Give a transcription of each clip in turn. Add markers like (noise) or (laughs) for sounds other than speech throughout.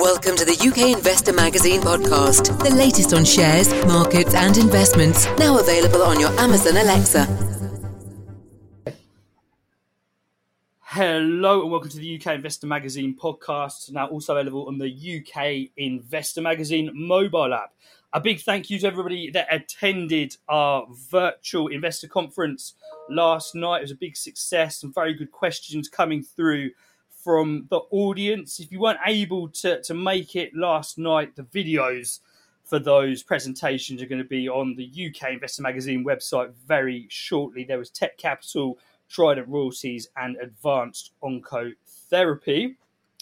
Welcome to the UK Investor Magazine podcast, the latest on shares, markets, and investments. Now available on your Amazon Alexa. Hello and welcome to the UK Investor Magazine podcast, now also available on the UK Investor Magazine mobile app. A big thank you to everybody that attended our virtual investor conference last night. It was a big success, some very good questions coming through from the audience. If you weren't able to, to make it last night, the videos for those presentations are going to be on the UK Investor Magazine website very shortly. There was Tekcapital, Trident Royalties, and Advanced Oncotherapy.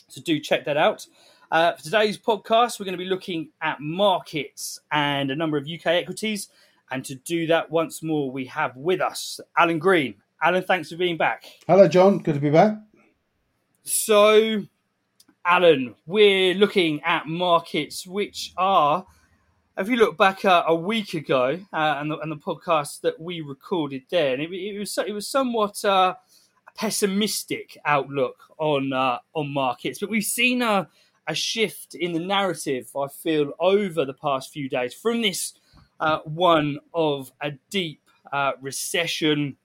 So do check that out. Uh, for today's podcast, we're going to be looking at markets and a number of UK equities. And to do that once more, we have with us Alan Green. Alan, thanks for being back. Hello, John. Good to be back. So, Alan, we're looking at markets which are, if you look back uh, a week ago uh, and, the, and, the, podcast that we recorded then, it, it was it was somewhat uh, a pessimistic outlook on uh, on markets, but we've seen a, a shift in the narrative. I feel over the past few days from this uh, one of a deep uh, recession,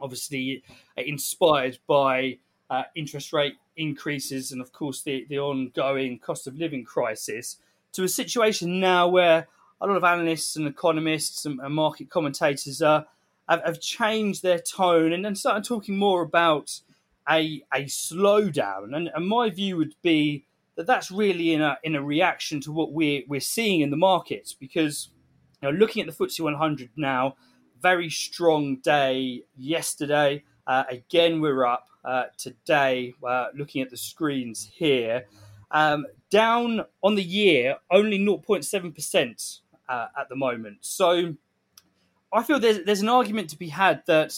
obviously inspired by uh, interest rate increases and, of course, the, the ongoing cost of living crisis, to a situation now where a lot of analysts and economists and, and market commentators are, have, have, changed their tone and, and started talking more about a, a slowdown. And, and my view would be that that's really in a, in a reaction to what we're, we're seeing in the markets because you know, looking at the FTSE 100 now, very strong day yesterday. Uh, again, we're up uh, today, uh, looking at the screens here. Um, down on the year, only 0.7% uh, at the moment. So I feel there's, there's an argument to be had that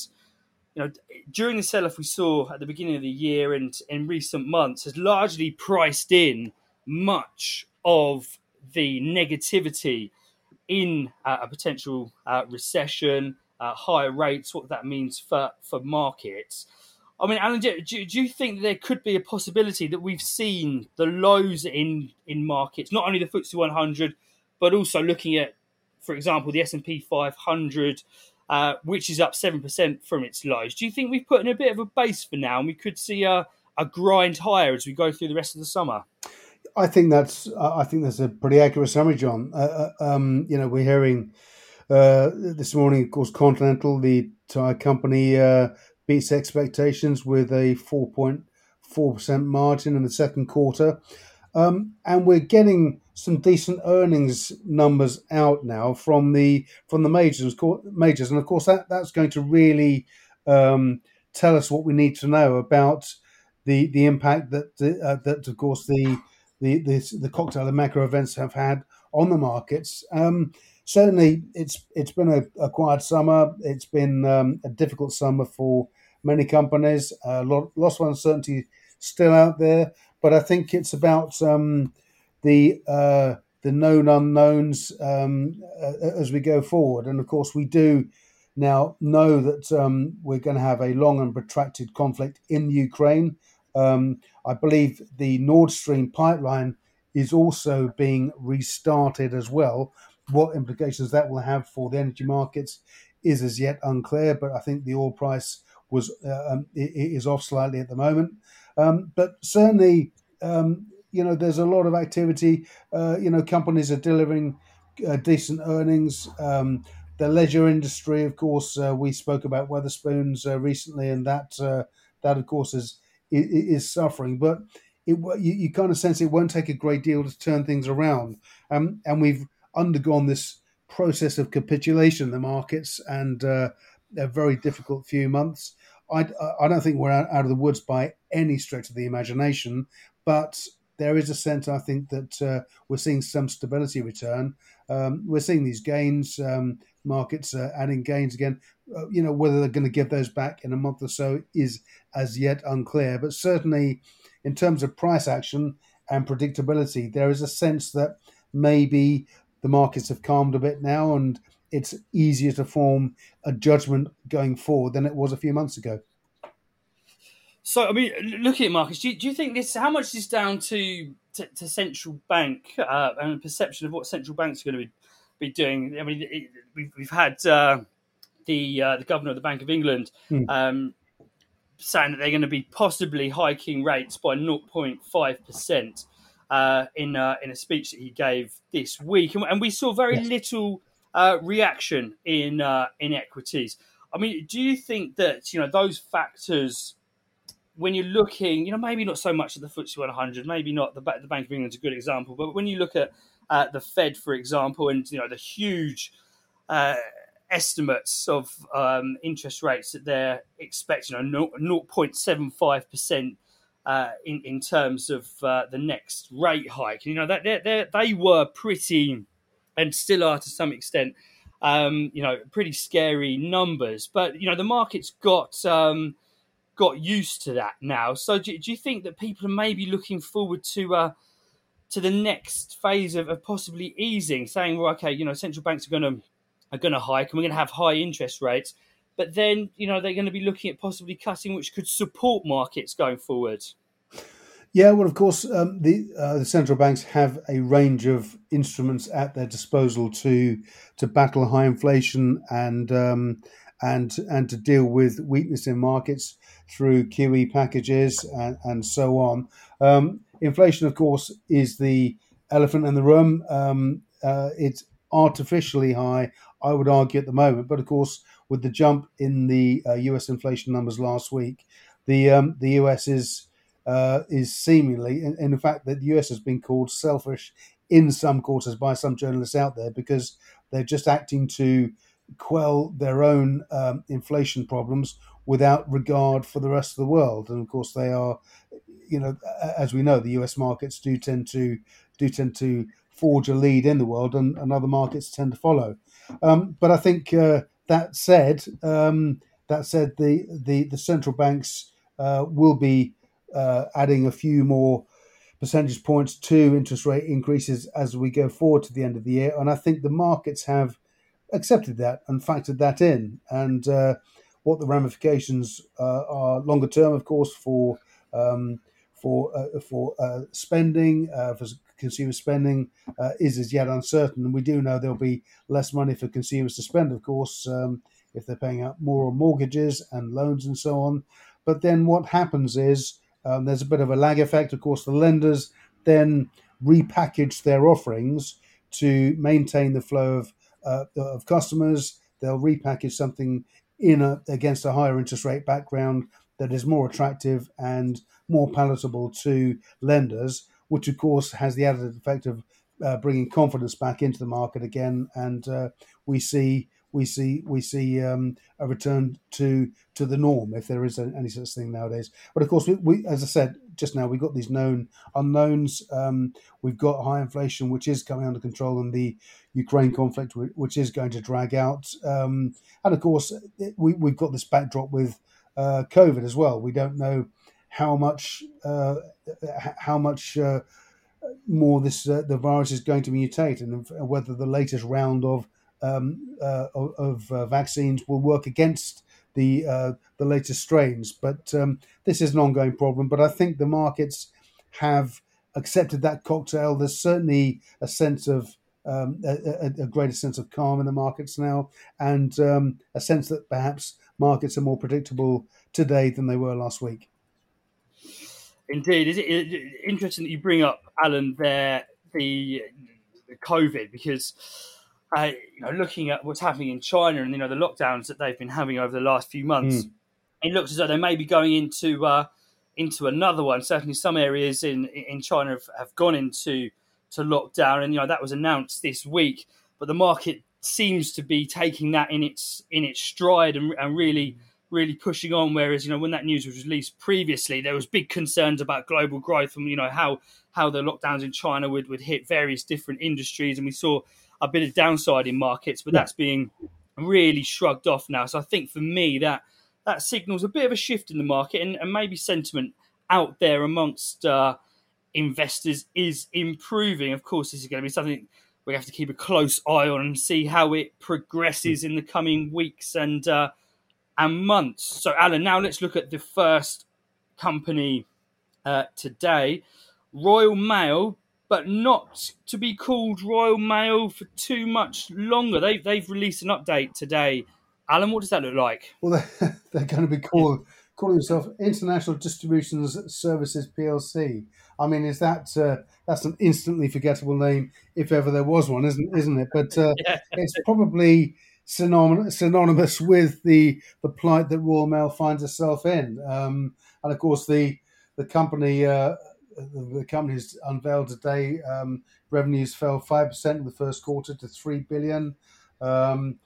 you know, during the sell-off we saw at the beginning of the year and in recent months has largely priced in much of the negativity in uh, a potential uh, recession, uh, higher rates, what that means for, for markets. I mean, Alan, do, do, you think there could be a possibility that we've seen the lows in in markets, not only the FTSE 100, but also looking at, for example, the S&P 500, uh, which is up seven percent from its lows? Do you think we've put in a bit of a base for now, and we could see a, a grind higher as we go through the rest of the summer? I think that's I think that's a pretty accurate summary, John. Uh, uh um, you know, we're hearing uh, this morning, of course, Continental, the tire company, uh, beats expectations with a 4.4% margin in the second quarter. Um, and we're getting some decent earnings numbers out now from the from the majors majors and of course that that's going to really um, tell us what we need to know about the the impact that uh, that of course the the the, the cocktail of macro events have had on the markets um, certainly it's it's been a, a quiet summer it's been um, a difficult summer for many companies. A uh, lot, lots of uncertainty still out there, but I think it's about um, the uh, the known unknowns um, as we go forward. And of course, we do now know that um, we're going to have a long and protracted conflict in Ukraine. Um, I believe the Nord Stream pipeline is also being restarted as well. What implications that will have for the energy markets is as yet unclear, but I think the oil price was uh, um, is off slightly at the moment. Um, but certainly, um, you know, there's a lot of activity. Uh, you know, companies are delivering uh, decent earnings. Um, the leisure industry, of course, uh, we spoke about Wetherspoons uh, recently, and that uh, that of course is is, suffering. But it, you, you, kind of sense it won't take a great deal to turn things around. Um, and we've undergone this process of capitulation in the markets and a very difficult few months. I, I don't think we're out, of the woods by any stretch of the imagination, but there is a sense, I think, that uh, we're seeing some stability return. Um, we're seeing these gains, um, markets uh, adding gains again. Uh, you know, whether they're going to give those back in a month or so is as yet unclear. But certainly, in terms of price action and predictability, there is a sense that maybe the markets have calmed a bit now and it's easier to form a judgment going forward than it was a few months ago. So, I mean, looking at markets, do you, do you think this? How much is down to to, to central bank uh, and perception of what central banks are going to be be doing? I mean, it, we've we've had uh, the uh, the governor of the Bank of England mm. um, saying that they're going to be possibly hiking rates by 0.5 percent uh, in uh, in a speech that he gave this week, and, and we saw very yes. little uh, reaction in in equities. I mean, do you think that you know those factors? when you're looking, you know, maybe not so much at the FTSE 100, maybe not the, the Bank of England's a good example, but when you look at uh, the Fed, for example, and you know the huge uh, estimates of um, interest rates that they're expecting, you know, 0.75 percent uh, in in terms of uh, the next rate hike. You know that they they were pretty, and still are to some extent, um, you know, pretty scary numbers. But you know the market's got. Um, got used to that now. So do, do you think that people are maybe looking forward to uh, to the next phase of, of, possibly easing, saying, well, okay, you know, central banks are going to are going to hike and we're going to have high interest rates, but then you know they're going to be looking at possibly cutting, which could support markets going forward. Yeah, well, of course, um, the uh, the central banks have a range of instruments at their disposal to to battle high inflation and um, and and to deal with weakness in markets through QE packages and, and so on. Um, inflation, of course, is the elephant in the room. Um, uh, it's artificially high, I would argue, at the moment. But of course, with the jump in the uh, U.S. inflation numbers last week, the um, the U.S. is uh, is seemingly, and in fact, that the U.S. has been called selfish in some quarters by some journalists out there because they're just acting to quell their own um, inflation problems without regard for the rest of the world. And of course, they are, you know, as we know, the U.S. markets do tend to do tend to forge a lead in the world, and, and other markets tend to follow. Um, but I think uh, that said, um, that said, the the, the central banks uh, will be uh, adding a few more percentage points to interest rate increases as we go forward to the end of the year, and I think the markets have accepted that and factored that in. And uh, what the ramifications uh, are longer term, of course, for um, for uh, for uh, spending, for consumer spending, uh, is as yet uncertain. And we do know there'll be less money for consumers to spend, of course, um, if they're paying out more on mortgages and loans and so on. But then what happens is um, there's a bit of a lag effect. Of course, the lenders then repackage their offerings to maintain the flow of uh, of customers. They'll repackage something in a, against a higher interest rate background that is more attractive and more palatable to lenders, which of course has the added effect of uh, bringing confidence back into the market again, and uh, we see we see we see um, a return to to the norm if there is any such thing nowadays. But of course, we, we as I said just now, we've got these known unknowns. Um, we've got high inflation, which is coming under control, and the Ukraine conflict, which is going to drag out. Um, and of course, we, we've got this backdrop with uh, COVID as well. We don't know how much uh, how much uh, more this uh, the virus is going to mutate, and whether the latest round of um, uh, of, uh, vaccines will work against the uh, the latest strains. But um, this is an ongoing problem. But I think the markets have accepted that cocktail. There's certainly a sense of um, a, a, greater sense of calm in the markets now, and um, a sense that perhaps markets are more predictable today than they were last week. Indeed, is it interesting that you bring up Alan there the, the COVID because uh, you know, looking at what's happening in China and you know the lockdowns that they've been having over the last few months, mm. it looks as though they may be going into uh, into another one. Certainly, some areas in in China have, have gone into to lockdown, and you know that was announced this week. But the market seems to be taking that in its in its stride and, and really really pushing on. Whereas you know when that news was released previously, there was big concerns about global growth and you know how how the lockdowns in China would would hit various different industries, and we saw a bit of downside in markets, but yeah. that's being really shrugged off now. So I think for me that that signals a bit of a shift in the market and, and maybe sentiment out there amongst uh, investors is improving. Of course, this is going to be something we have to keep a close eye on and see how it progresses in the coming weeks and uh, and months. So, Alan, now let's look at the first company uh, today. Royal Mail, but not to be called Royal Mail for too much longer. They've, they've released an update today. Alan, what does that look like? Well, (laughs) they're, they're going to be called calling themselves International Distributions Services PLC. I mean, is that uh, that's an instantly forgettable name if ever there was one, isn't isn't it? But uh, (laughs) yeah. it's probably synonymous, with the the plight that Royal Mail finds itself in, um, and of course the the company. Uh, the, company has unveiled today. Um, revenues fell five percent in the first quarter to three billion. Um,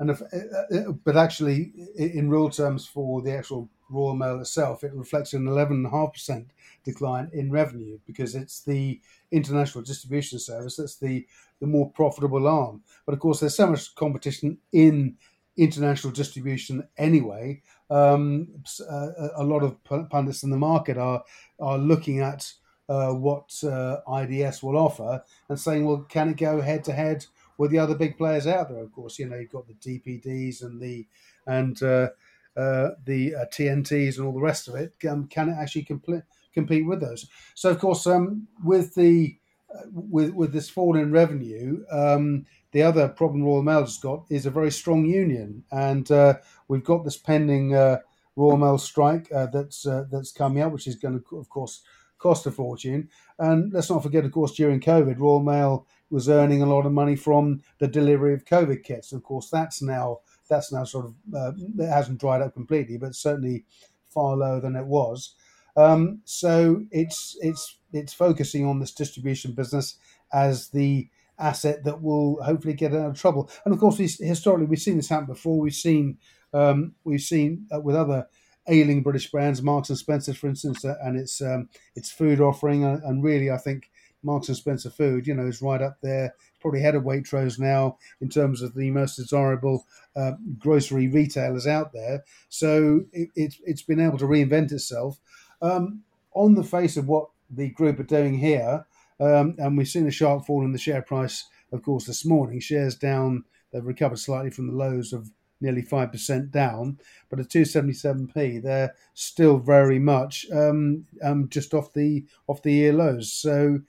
and if, uh, uh, but actually, in real terms, for the actual Royal Mail itself, it reflects an 11.5% decline in revenue because it's the international distribution service that's the, the more profitable arm. But of course, there's so much competition in international distribution anyway. Um, uh, a lot of pundits in the market are are looking at uh, what uh, IDS will offer and saying, well, can it go head to head with the other big players out there? Of course, you know you've got the DPDs and the and uh, uh, the uh, TNTs and all the rest of it, um, can it actually compl- compete with those? So, of course, um, with the uh, with with this fall in revenue, um, the other problem Royal Mail has got is a very strong union, and uh, we've got this pending uh, Royal Mail strike that's that's coming up, which is going to, of course, cost a fortune. And let's not forget, of course, during COVID, Royal Mail was earning a lot of money from the delivery of COVID kits. Of course, that's now that's now sort of uh, it hasn't dried up completely, but certainly far lower than it was. Um, so it's it's it's focusing on this distribution business as the asset that will hopefully get out of trouble. And of course, historically we've seen this happen before. We've seen um, we've seen uh, with other ailing British brands, Marks and Spencer, for instance, uh, and its um, its food offering, uh, and really, I think Marks and Spencer food, you know, is right up there, probably head of Waitrose now in terms of the most desirable uh, grocery retailers out there. So it, it's it's been able to reinvent itself. Um, on the face of what the group are doing here, um, and we've seen a sharp fall in the share price, of course, this morning. Shares down, they've recovered slightly from the lows of nearly 5% down, but at 277p, they're still very much um, um, just off the off the year lows. So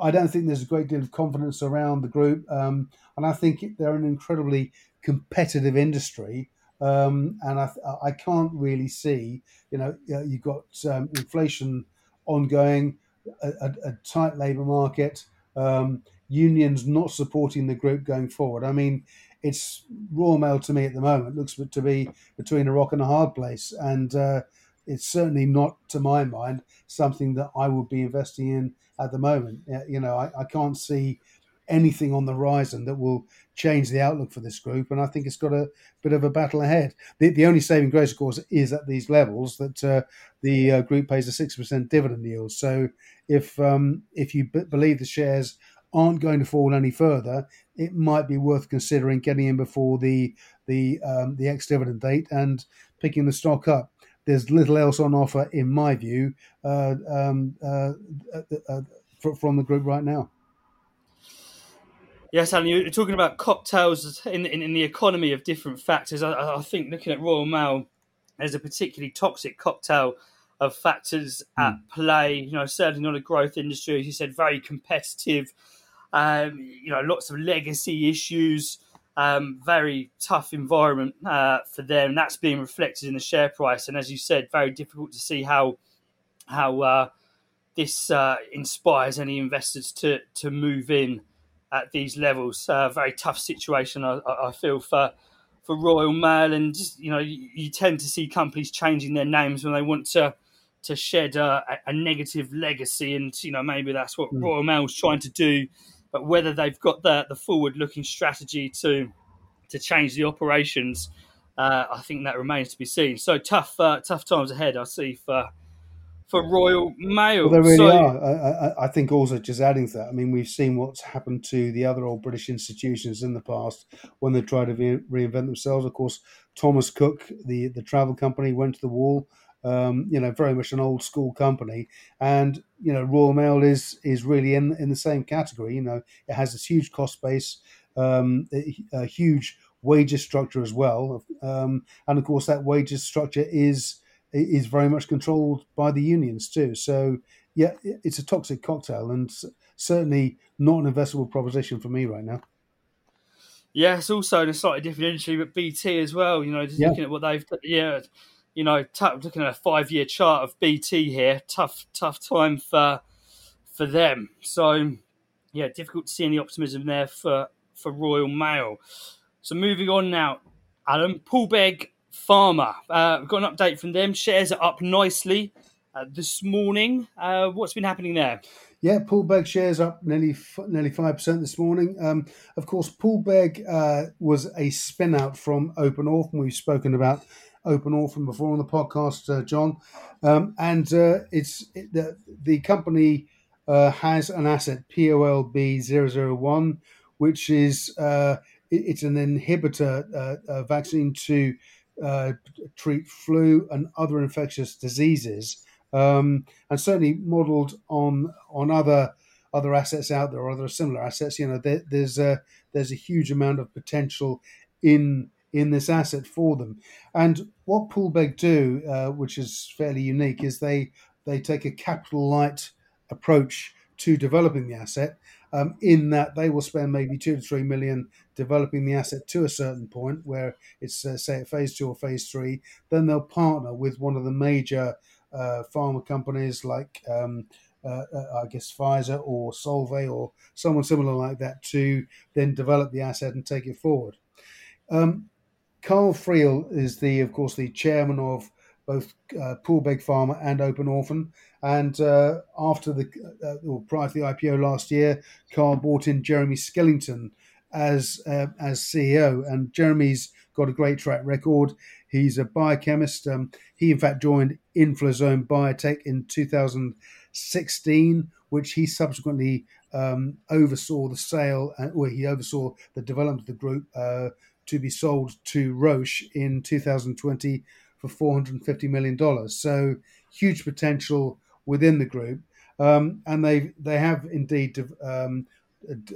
I don't think there's a great deal of confidence around the group, um, and I think they're an incredibly competitive industry. Um, and I, I can't really see, you know, you've got um, inflation ongoing, a, a, a tight labour market, um, unions not supporting the group going forward. I mean, it's Royal Mail to me at the moment looks to be between a rock and a hard place, and uh, it's certainly not, to my mind, something that I would be investing in at the moment. You know, I, I can't see anything on the horizon that will change the outlook for this group. And I think it's got a bit of a battle ahead. The, the only saving grace, of course, is at these levels that uh, the uh, group pays a six percent dividend yield. So if um, if you b- believe the shares aren't going to fall any further, it might be worth considering getting in before the the um, the ex dividend date and picking the stock up there's little else on offer, in my view, uh, um, uh, uh, from the group right now. Yes, Alan, you're talking about cocktails in, in, in the economy of different factors. I, I, think looking at Royal Mail, there's a particularly toxic cocktail of factors mm. at play. You know, certainly not a growth industry, as you said, very competitive. Um, you know, lots of legacy issues um, very tough environment uh, for them. That's being reflected in the share price, and as you said, very difficult to see how how uh, this uh, inspires any investors to to move in at these levels. Uh, very tough situation, I, I, feel for for Royal Mail, and just, you know you, you, tend to see companies changing their names when they want to to shed a, a negative legacy, and you know maybe that's what mm. Royal Mail's trying to do but whether they've got the the forward looking strategy to to change the operations, uh, I think that remains to be seen. So tough uh, tough times ahead. I see for for Royal Mail. Well, there really so, are. I, I, think also just adding to that. I mean, we've seen what's happened to the other old British institutions in the past when they tried to re- reinvent themselves. Of course, Thomas Cook, the the travel company, went to the wall. Um, you know, very much an old school company, and you know, Royal Mail is is really in in the same category. You know, it has this huge cost base, um, a, a, huge wages structure as well, um, and of course, that wages structure is is very much controlled by the unions too. So yeah, it's a toxic cocktail and certainly not an investable proposition for me right now. Yeah, it's also in a slightly different industry, but BT as well. You know, just yeah. looking at what they've, yeah, you know, tough, looking at a five-year chart of BT here, tough, tough time for for them. So, yeah, difficult to see any optimism there for for Royal Mail. So, moving on now, Alan Poolbeg Pharma. Uh, we've got an update from them. Shares are up nicely uh, this morning. Uh, what's been happening there? Yeah, Poolbeg shares up nearly nearly five percent this morning. Um, of course, Poolbeg uh, was a spin out from Open Orphan. We've spoken about Open Orphan before on the podcast, uh, John, um, and uh, it's it, the the company uh, has an asset POLB 001, which is it, it's an inhibitor vaccine to treat flu and other infectious diseases um, and certainly modelled on on other other assets out there or other similar assets. You know, there, there's a there's a huge amount of potential in in this asset for them. And what Poolbeg do, uh, which is fairly unique, is they they take a capital light approach to developing the asset. Um, in that they will spend maybe two to three million developing the asset to a certain point where it's uh, say at phase two or phase three. Then they'll partner with one of the major uh, pharma companies like um, uh, uh, I guess Pfizer or Solvay or someone similar like that to then develop the asset and take it forward. Um, Karl Friel is the, of course, the chairman of both uh, Poolbeg Pharma and Open Orphan. And uh, after the, uh, or prior to the IPO last year, Carl brought in Jeremy Skillington as uh, as CEO, and Jeremy's got a great track record. He's a biochemist. Um, he, in fact, joined Inflazome Biotech in 2016, which he subsequently um, oversaw the sale, uh, or he oversaw the development of the group uh, to be sold to Roche in 2020 for 450 million dollars. So huge potential within the group, um, and they they have indeed um,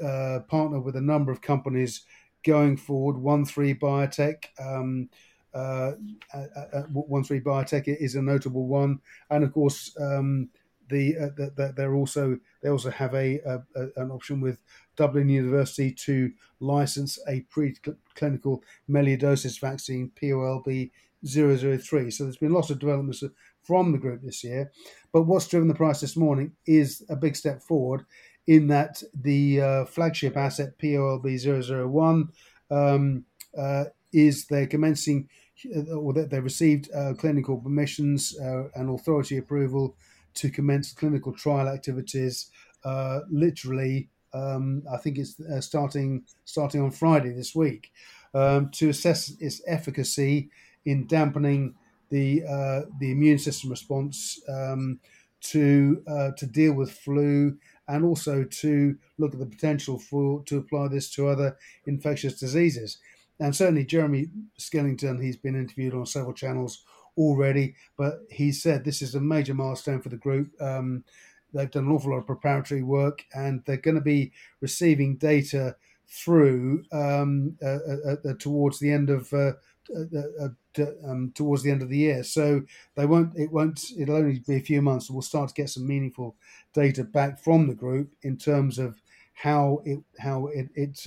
uh, partnered with a number of companies going forward. One Three Biotech. Um, uh, uh, uh, One Three Biotech is a notable one, and of course, um, the, uh, the, the, they're also they also have a, a, an option with Dublin University to license a preclinical melioidosis vaccine POLB 003. So there's been lots of developments from the group this year, but what's driven the price this morning is a big step forward in that the uh, flagship asset POLB 001 um, uh, is they're commencing uh, or that they received uh, clinical permissions uh, and authority approval to commence clinical trial activities. Uh, literally, um, I think it's uh, starting starting on Friday this week um, to assess its efficacy in dampening the uh, the immune system response um, to to deal with flu and also to look at the potential for to apply this to other infectious diseases. And certainly Jeremy Skillington, he's been interviewed on several channels already, but he said this is a major milestone for the group. Um, they've done an awful lot of preparatory work, and they're going to be receiving data through um, uh, uh, uh, towards the end of uh, uh, uh, um, towards the end of the year. So they won't. It won't. It'll only be a few months. We'll start to get some meaningful data back from the group in terms of how it how it, it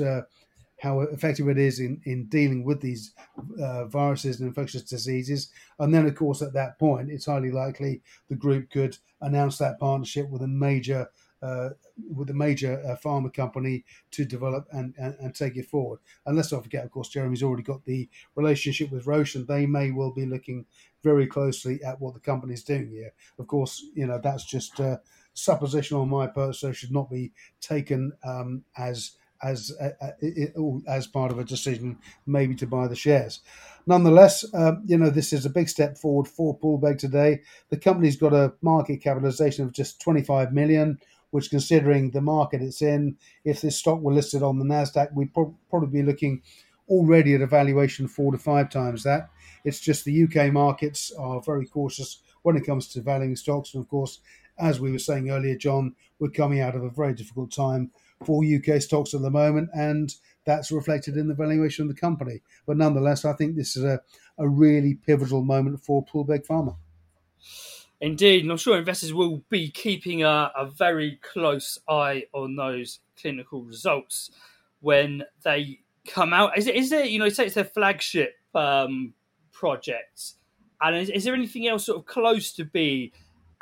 how effective it is in, in dealing with these uh, viruses and infectious diseases. And then, of course, at that point, it's highly likely the group could announce that partnership with a major uh, with a major uh, pharma company to develop and, and, and, take it forward. And let's not forget, of course, Jeremy's already got the relationship with Roche, and they may well be looking very closely at what the company's doing here. Of course, you know that's just uh, supposition on my part, so it should not be taken um, as as uh, uh as part of a decision maybe to buy the shares. Nonetheless, um, you know this is a big step forward for Poolbeg today. The company's got a market capitalization of just 25 million, which, considering the market it's in, if this stock were listed on the Nasdaq, we'd pro- probably be looking already at a valuation four to five times that. It's just the UK markets are very cautious when it comes to valuing stocks, and of course, as we were saying earlier, John, we're coming out of a very difficult time for UK stocks at the moment, and that's reflected in the valuation of the company. But nonetheless, I think this is a, a really pivotal moment for Poolbeg Pharma. Indeed, and I'm sure investors will be keeping a, a very close eye on those clinical results when they come out. Is it, is it you know, say it's their flagship um, project, and is, is, there anything else sort of close to be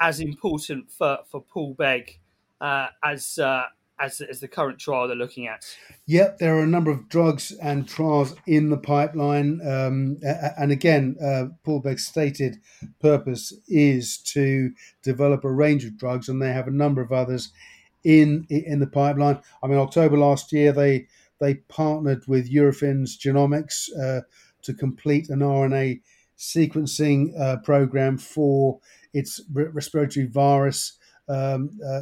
as important for, for Poolbeg uh, as uh, as, as the current trial they're looking at? Yep, there are a number of drugs and trials in the pipeline. Um, and again, uh, Poolbeg's stated purpose is to develop a range of drugs, and they have a number of others in in the pipeline. I mean, October last year, they they partnered with Eurofins Genomics uh, to complete an RNA sequencing uh, program for its respiratory virus um, uh,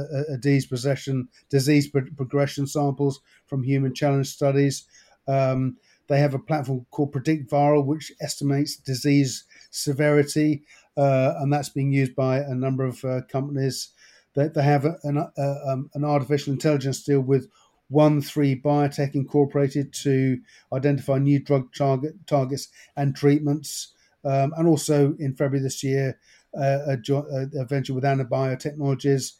uh, disease possession, disease progression samples from human challenge studies. Um, they have a platform called Predict Viral, which estimates disease severity, uh, and that's being used by a number of uh, companies. They, they have an, uh, um, an artificial intelligence deal with One3 Biotech Incorporated to identify new drug target, targets and treatments. Um, and also in February this year, a, a, venture with AnaBio Technologies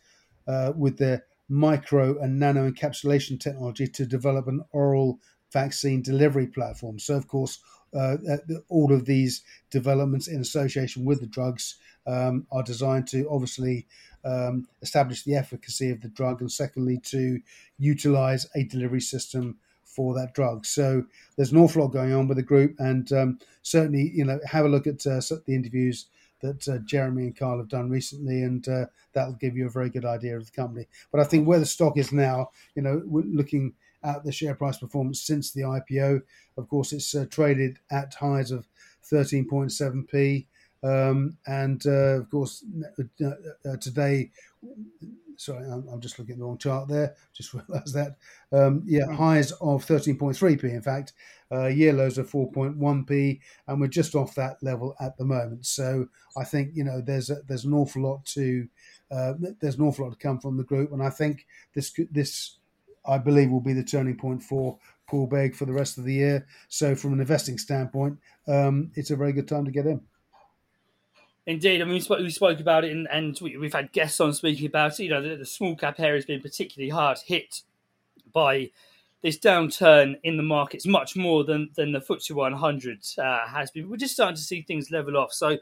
uh, with their micro and nano encapsulation technology to develop an oral vaccine delivery platform. So, of course, uh, uh all of these developments in association with the drugs um, are designed to obviously um, establish the efficacy of the drug and, secondly, to utilize a delivery system for that drug. So there's an awful lot going on with the group, and um, certainly, you know, have a look at uh, the interviews that uh, Jeremy and Carl have done recently, and uh, that'll give you a very good idea of the company. But I think where the stock is now, you know, looking at the share price performance since the IPO, of course, it's uh, traded at highs of 13.7p. Um, and uh, of course, uh, uh, today sorry, I'm, I'm, just looking at the wrong chart there. Just (laughs) realised that. Um, yeah, highs of 13.3p, in fact, uh, year lows of 4.1p, and we're just off that level at the moment. So I think you know there's a, there's an awful lot to uh, there's an awful lot to come from the group, and I think this this I believe will be the turning point for Poolbeg for the rest of the year. So from an investing standpoint, um, it's a very good time to get in. Indeed, I mean, we spoke, we spoke about it, and, and we, have had guests on speaking about it. You know, the, the small cap area has been particularly hard hit by this downturn in the markets, much more than than the FTSE 100 uh, has been. We're just starting to see things level off. So,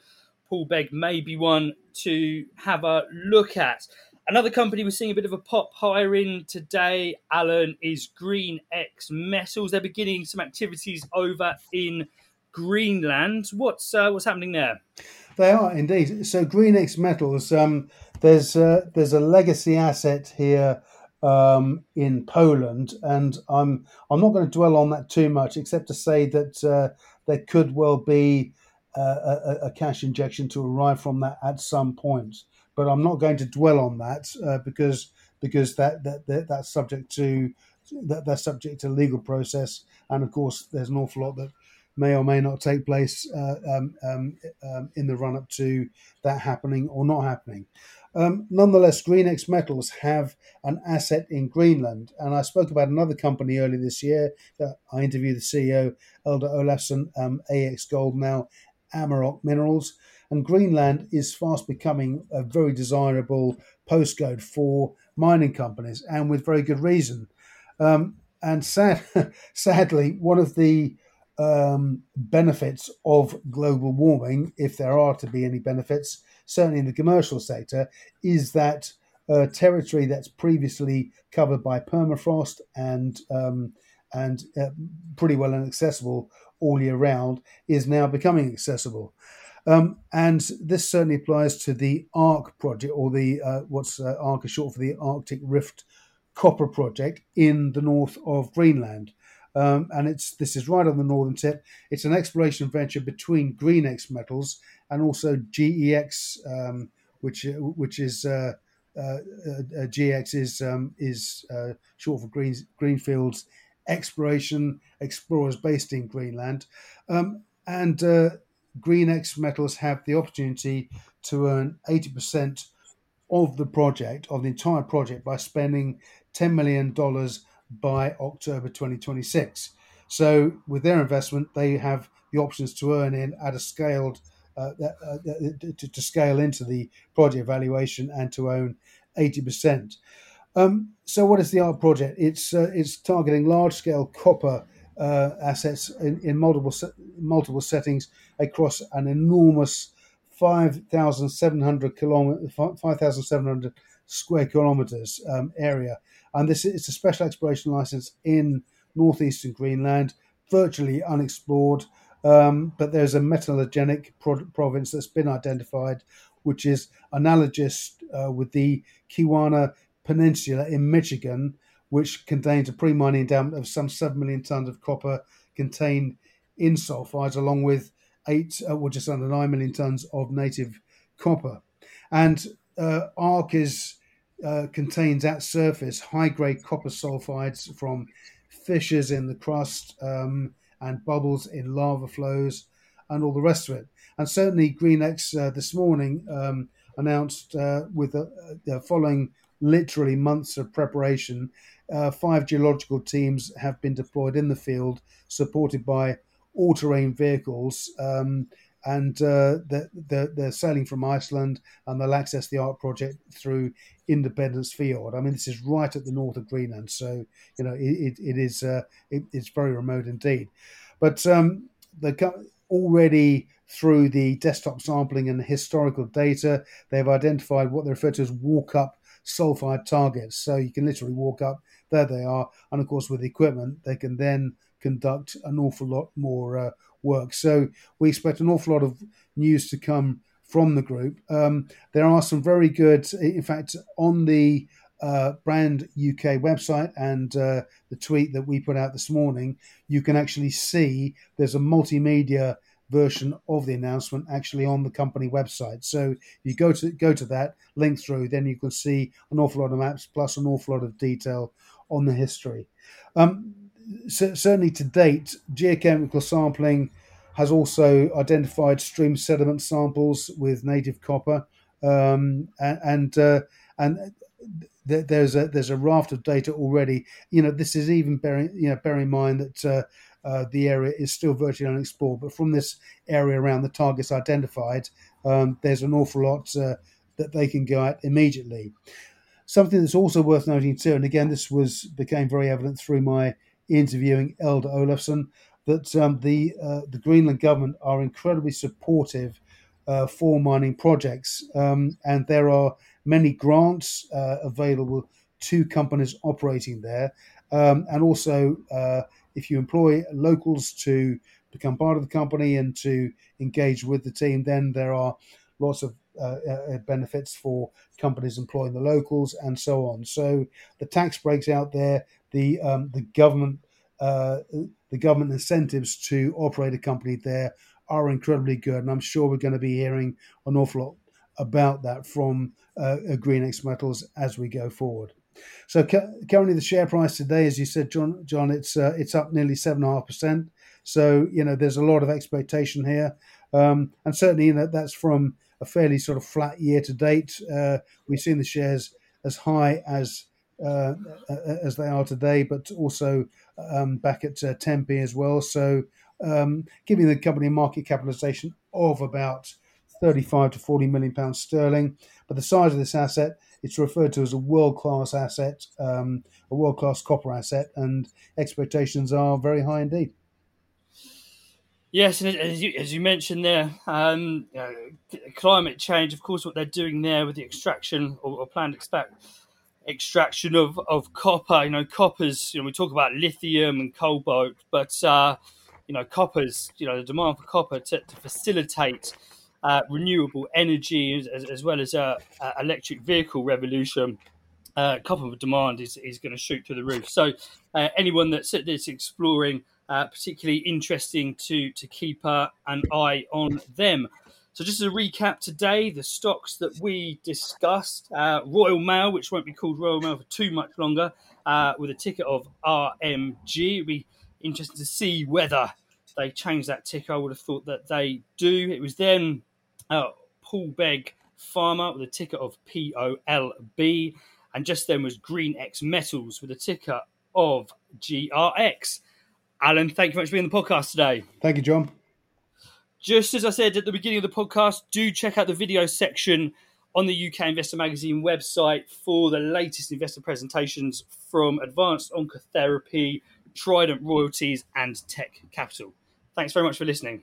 Poolbeg may be one to have a look at. Another company we're seeing a bit of a pop higher in today, Alan, is Green X Metals. They're beginning some activities over in Greenland. What's uh, what's happening there? They are indeed. So GreenX Metals, um, there's uh, there's a legacy asset here um, in Poland, and I'm I'm not going to dwell on that too much, except to say that uh, there could well be uh, a, a, cash injection to arrive from that at some point. But I'm not going to dwell on that uh, because because that, that, that that's subject to that that's subject to legal process, and of course there's an awful lot that may or may not take place uh, um, um, um, in the run up to that happening or not happening. Um, nonetheless, GreenX Metals have an asset in Greenland, and I spoke about another company earlier this year. Uh, I interviewed the CEO, Eldur Olafsson, um, AEX Gold, now Amaroq Minerals, and Greenland is fast becoming a very desirable postcode for mining companies, and with very good reason. Um, and sad, (laughs) sadly, one of the um, benefits of global warming, if there are to be any benefits, certainly in the commercial sector, is that uh, territory that's previously covered by permafrost and um, and uh, pretty well inaccessible all year round is now becoming accessible. Um, and this certainly applies to the ARC project, or the uh, what's uh, ARC is short for the Arctic Rift Copper Project in the north of Greenland. Um, and it's this is right on the northern tip. It's an exploration venture between GreenX Metals and also GEX, um, which which is uh, uh, uh, GX is um, is uh, short for Green, Greenfields Exploration Explorers based in Greenland, um, and uh, GreenX Metals have the opportunity to earn eighty percent of the project of the entire project by spending ten million dollars by October 2026. So, with their investment, they have the options to earn in at a scaled uh, uh, to, to, scale into the project valuation and to own 80%. Um, so, what is the ARC project? It's uh, it's targeting large scale copper uh, assets in, in multiple multiple settings across an enormous 5,700 kilometer 5,700 square kilometers um, area, and this is a special exploration license in northeastern Greenland, virtually unexplored. Um, but there's a metallogenic pro- province that's been identified, which is analogous uh, with the Keweenaw Peninsula in Michigan, which contains a pre-mining endowment of some seven million tons of copper contained in sulfides, along with eight, uh, or just under nine million tons of native copper. And uh, ARC is uh, contains at surface high-grade copper sulfides from fissures in the crust um, and bubbles in lava flows and all the rest of it. And certainly, GreenX uh, this morning um, announced uh, with the following literally months of preparation, uh, five geological teams have been deployed in the field, supported by all-terrain vehicles. Um, and uh, they're, they're, sailing from Iceland and they'll access the ARC project through Independence Fjord. I mean, this is right at the north of Greenland, so you know it, it is uh, it, it's very remote indeed. But um, the already through the desktop sampling and historical data, they've identified what they refer to as walk up sulfide targets. So you can literally walk up, there they are, and of course with the equipment they can then conduct an awful lot more uh, work. So we expect an awful lot of news to come from the group. Um, there are some very good, in fact, on the uh, Brand UK website and uh, the tweet that we put out this morning, you can actually see there's a multimedia version of the announcement actually on the company website. So you go to go to that link through, then you can see an awful lot of maps plus an awful lot of detail on the history. Um, certainly to date, geochemical sampling has also identified stream sediment samples with native copper, um, and and, uh, and there's a there's a raft of data already. You know, this is even bearing you know bear in mind that. Uh, uh, the area is still virtually unexplored, but from this area around the targets identified, um, there's an awful lot uh, that they can go at immediately. Something that's also worth noting too, and again, this was became very evident through my interviewing Eldur Olafsson that um, the uh, the Greenland government are incredibly supportive uh, for mining projects, um, and there are many grants uh, available to companies operating there, um, and also uh, if you employ locals to become part of the company and to engage with the team, then there are lots of uh, uh, benefits for companies employing the locals and so on. So the tax breaks out there, the um, the government uh, the government incentives to operate a company there are incredibly good, and I'm sure we're going to be hearing an awful lot about that from uh, GreenX Metals as we go forward. So cu- currently, the share price today, as you said, John, John, it's uh, it's up nearly seven and a half percent. So you know, there's a lot of expectation here, um, and certainly, you know, that's from a fairly sort of flat year to date. Uh, we've seen the shares as high as uh, as they are today, but also um, back at uh, 10p as well. So, um, giving the company a market capitalization of about 35 to 40 million pounds sterling. But the size of this asset, it's referred to as a world class asset, um, a world class copper asset, and expectations are very high indeed. Yes, and as you, as you mentioned there, um, know, climate change, of course, what they're doing there with the extraction or, or planned expect, extraction of, of copper. You know, coppers, you know, we talk about lithium and cobalt, but, uh, you know, coppers, you know, the demand for copper to, to facilitate uh, renewable energy as, as well as a, a electric vehicle revolution. Uh, copper demand is, is going to shoot through the roof. So, uh, anyone that's, that's exploring, uh, particularly interesting to to keep uh, an eye on them. So, just as a recap today, the stocks that we discussed uh, Royal Mail, which won't be called Royal Mail for too much longer, uh, with a ticker of RMG. It'll be interesting to see whether they change that ticker. I would have thought that they do. It was then uh, Poolbeg Pharma with a ticker of POLB. And just then was GreenX Metals with a ticker of GRX. Alan, thank you very much for being on the podcast today. Thank you, John. Just as I said at the beginning of the podcast, do check out the video section on the UK Investor Magazine website for the latest investor presentations from Advanced Oncotherapy, Trident Royalties, and Tech Capital. Thanks very much for listening.